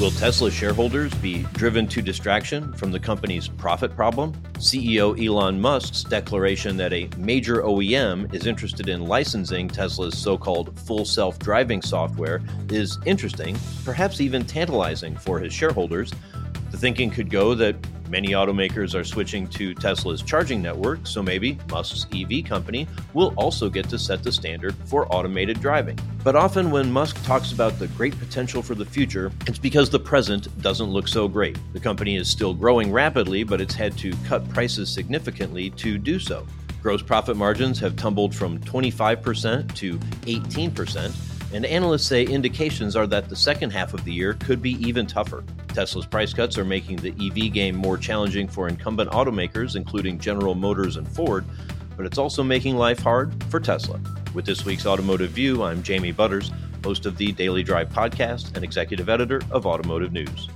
Will Tesla shareholders be driven to distraction from the company's profit problem? CEO Elon Musk's declaration that a major OEM is interested in licensing Tesla's so called full self driving software is interesting, perhaps even tantalizing for his shareholders. The thinking could go that many automakers are switching to Tesla's charging network, so maybe Musk's EV company will also get to set the standard for automated driving. But often, when Musk talks about the great potential for the future, it's because the present doesn't look so great. The company is still growing rapidly, but it's had to cut prices significantly to do so. Gross profit margins have tumbled from 25% to 18% and analysts say indications are that the second half of the year could be even tougher. Tesla's price cuts are making the EV game more challenging for incumbent automakers, including General Motors and Ford, but it's also making life hard for Tesla. With this week's Automotive View, I'm Jamie Butters, host of the Daily Drive podcast and executive editor of Automotive News.